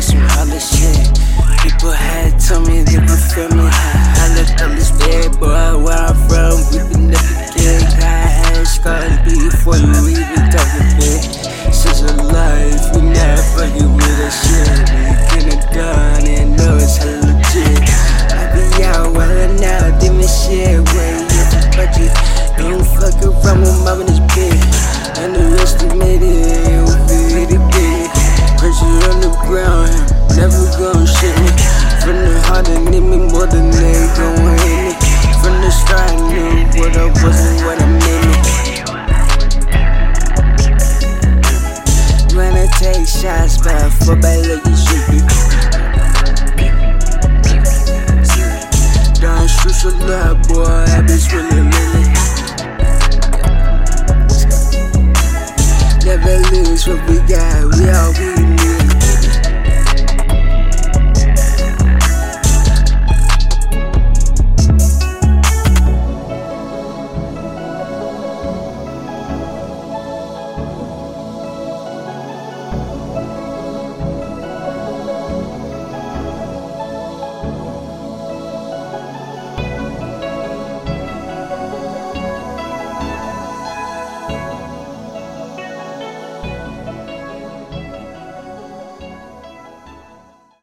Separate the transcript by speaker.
Speaker 1: on some other shit. People had told me they were feeling high. I looked up this bad boy, where I'm from, we been up again. I had scars before you even talk a bit. Since a life, we never fucking with that shit. We get it done and know it's hella legit. I be out wildin' now, doing shit, way up the budget. Don't fuck around with my shots fired for bad lucky shooting. Don't shoot your boy. I been swilling. Never lose what we got.